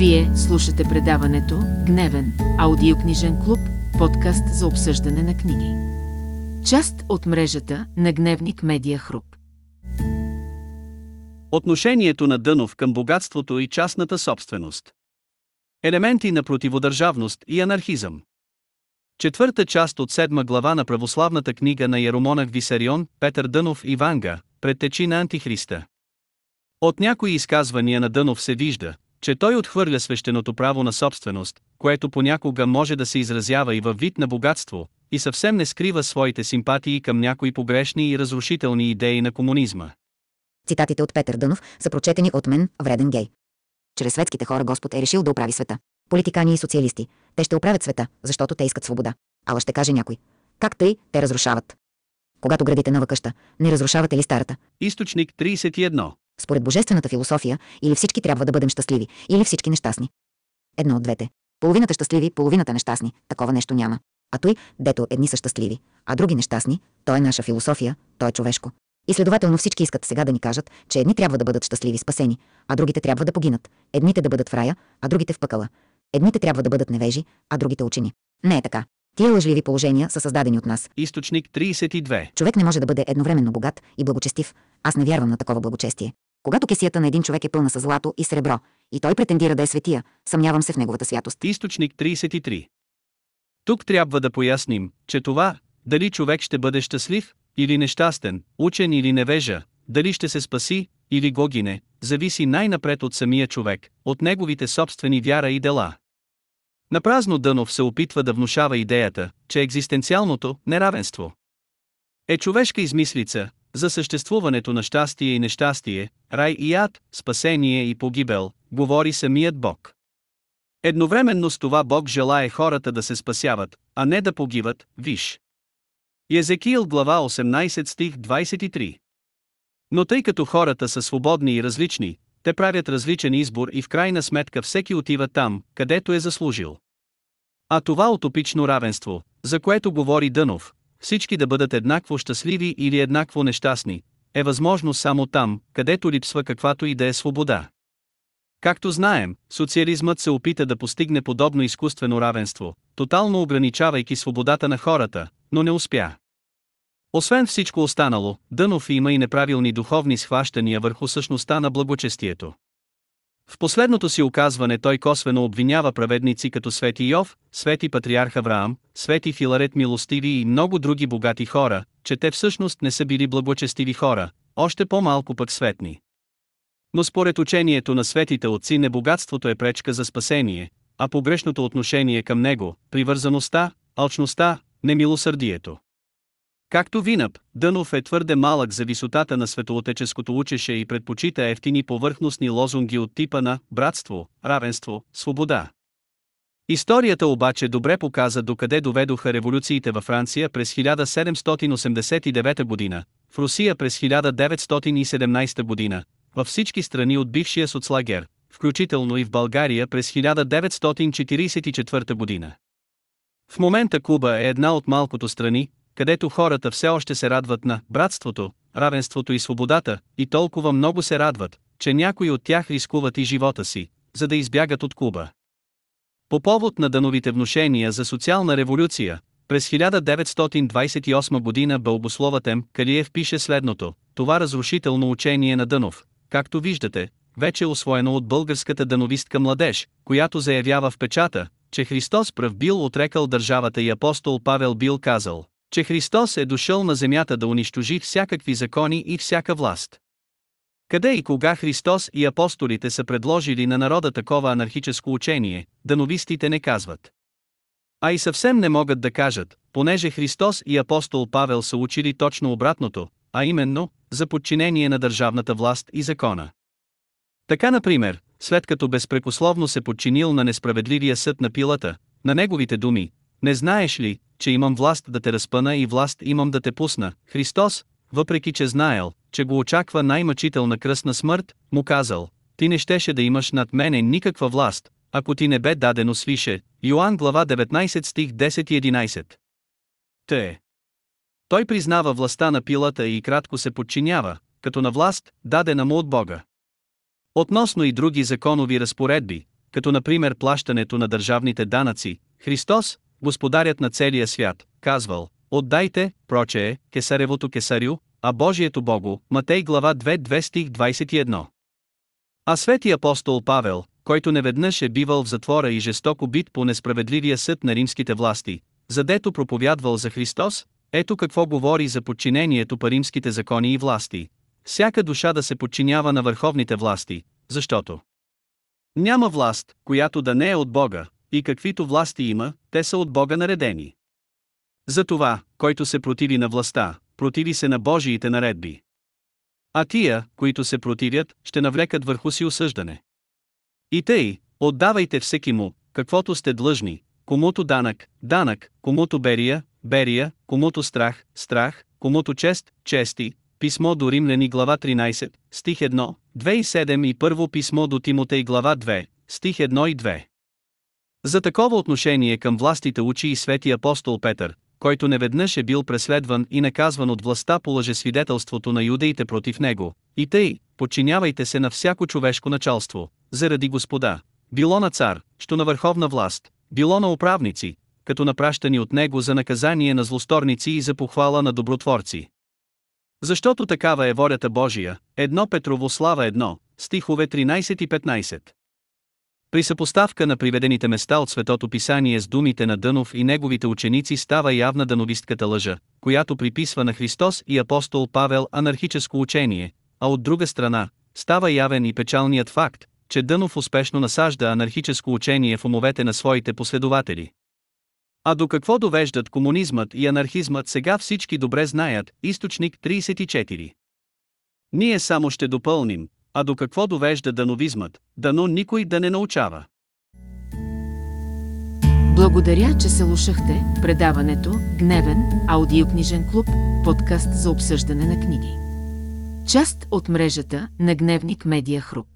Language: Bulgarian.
Вие слушате предаването Гневен, аудиокнижен клуб, подкаст за обсъждане на книги. Част от мрежата на Гневник Медия Хруп. Отношението на Дънов към богатството и частната собственост. Елементи на противодържавност и анархизъм. Четвърта част от седма глава на православната книга на Яромонах Висарион, Петър Дънов и Ванга, предтечи на Антихриста. От някои изказвания на Дънов се вижда, че той отхвърля свещеното право на собственост, което понякога може да се изразява и във вид на богатство, и съвсем не скрива своите симпатии към някои погрешни и разрушителни идеи на комунизма. Цитатите от Петър Дънов са прочетени от мен, вреден гей. Чрез светските хора Господ е решил да оправи света. Политикани и социалисти. Те ще оправят света, защото те искат свобода. Ала ще каже някой. Как тъй, те разрушават. Когато градите нова къща, не разрушавате ли старата? Източник 31. Според божествената философия, или всички трябва да бъдем щастливи, или всички нещастни. Едно от двете. Половината щастливи, половината нещастни. Такова нещо няма. А той, дето едни са щастливи, а други нещастни, то е наша философия, то е човешко. И следователно всички искат сега да ни кажат, че едни трябва да бъдат щастливи, спасени, а другите трябва да погинат. Едните да бъдат в рая, а другите в пъкала. Едните трябва да бъдат невежи, а другите учени. Не е така. Тия лъжливи положения са създадени от нас. Източник 32. Човек не може да бъде едновременно богат и благочестив. Аз не вярвам на такова благочестие. Когато кесията на един човек е пълна с злато и сребро, и той претендира да е светия, съмнявам се в неговата святост. Източник 33. Тук трябва да поясним, че това, дали човек ще бъде щастлив или нещастен, учен или невежа, дали ще се спаси или го гине, зависи най-напред от самия човек, от неговите собствени вяра и дела. Напразно Дънов се опитва да внушава идеята, че екзистенциалното неравенство е човешка измислица, за съществуването на щастие и нещастие, рай и ад, спасение и погибел, говори самият Бог. Едновременно с това Бог желае хората да се спасяват, а не да погиват, виж. Езекиил глава 18 стих 23 Но тъй като хората са свободни и различни, те правят различен избор и в крайна сметка всеки отива там, където е заслужил. А това утопично равенство, за което говори Дънов, всички да бъдат еднакво щастливи или еднакво нещастни, е възможно само там, където липсва каквато и да е свобода. Както знаем, социализмът се опита да постигне подобно изкуствено равенство, тотално ограничавайки свободата на хората, но не успя. Освен всичко останало, Дънов има и неправилни духовни схващания върху същността на благочестието. В последното си оказване той косвено обвинява праведници като Свети Йов, Свети Патриарх Авраам, Свети Филарет Милостиви и много други богати хора, че те всъщност не са били благочестиви хора, още по-малко пък светни. Но според учението на светите отци не богатството е пречка за спасение, а погрешното отношение към него, привързаността, алчността, немилосърдието. Както Винъп, Дънов е твърде малък за висотата на светоотеческото учеше и предпочита ефтини повърхностни лозунги от типа на братство, равенство, свобода. Историята обаче добре показа докъде доведоха революциите във Франция през 1789 година, в Русия през 1917 година, във всички страни от бившия соцлагер, включително и в България през 1944 година. В момента Куба е една от малкото страни, където хората все още се радват на братството, равенството и свободата, и толкова много се радват, че някои от тях рискуват и живота си, за да избягат от Куба. По повод на дановите внушения за социална революция, през 1928 година бълбословът М. Калиев пише следното, това разрушително учение на Дънов, както виждате, вече освоено от българската дановистка младеж, която заявява в печата, че Христос пръв бил отрекал държавата и апостол Павел бил казал, че Христос е дошъл на земята да унищожи всякакви закони и всяка власт. Къде и кога Христос и апостолите са предложили на народа такова анархическо учение, дановистите не казват. А и съвсем не могат да кажат, понеже Христос и апостол Павел са учили точно обратното, а именно, за подчинение на държавната власт и закона. Така например, след като безпрекословно се подчинил на несправедливия съд на пилата, на неговите думи, не знаеш ли, че имам власт да те разпъна и власт имам да те пусна, Христос, въпреки че знаел, че го очаква най-мъчителна кръстна смърт, му казал, ти не щеше да имаш над мене никаква власт, ако ти не бе дадено свише, Йоанн глава 19 стих 10 и 11. Те. Той признава властта на пилата и кратко се подчинява, като на власт, дадена му от Бога. Относно и други законови разпоредби, като например плащането на държавните данъци, Христос, господарят на целия свят, казвал, отдайте, прочее, кесаревото кесарю, а Божието Богу, Матей глава 2 2 стих 21. А свети апостол Павел, който неведнъж е бивал в затвора и жестоко бит по несправедливия съд на римските власти, задето проповядвал за Христос, ето какво говори за подчинението по римските закони и власти. Всяка душа да се подчинява на върховните власти, защото няма власт, която да не е от Бога, и каквито власти има, те са от Бога наредени. Затова, който се противи на властта, противи се на Божиите наредби. А тия, които се противят, ще навлекат върху си осъждане. И тъй, отдавайте всеки му, каквото сте длъжни, комуто данък, данък, комуто берия, берия, комуто страх, страх, комуто чест, чести. Писмо до Римляни глава 13, стих 1, 2 и 7 и първо писмо до Тимотей глава 2, стих 1 и 2. За такова отношение към властите учи и свети апостол Петър, който неведнъж е бил преследван и наказван от властта по лъжесвидетелството на юдеите против него, и тъй, подчинявайте се на всяко човешко началство, заради Господа, било на цар, що на върховна власт, било на управници, като напращани от него за наказание на злосторници и за похвала на добротворци. Защото такава е волята Божия, едно Петрово слава едно, стихове 13 и 15. При съпоставка на приведените места от Светото Писание с думите на Дънов и неговите ученици става явна дановистката лъжа, която приписва на Христос и апостол Павел анархическо учение, а от друга страна, става явен и печалният факт, че Дънов успешно насажда анархическо учение в умовете на своите последователи. А до какво довеждат комунизмът и анархизмът сега всички добре знаят, източник 34. Ние само ще допълним, а до какво довежда дановизмът, дано никой да не научава. Благодаря, че се слушахте предаването Гневен аудиокнижен клуб, подкаст за обсъждане на книги. Част от мрежата на Гневник Медиа Хруп.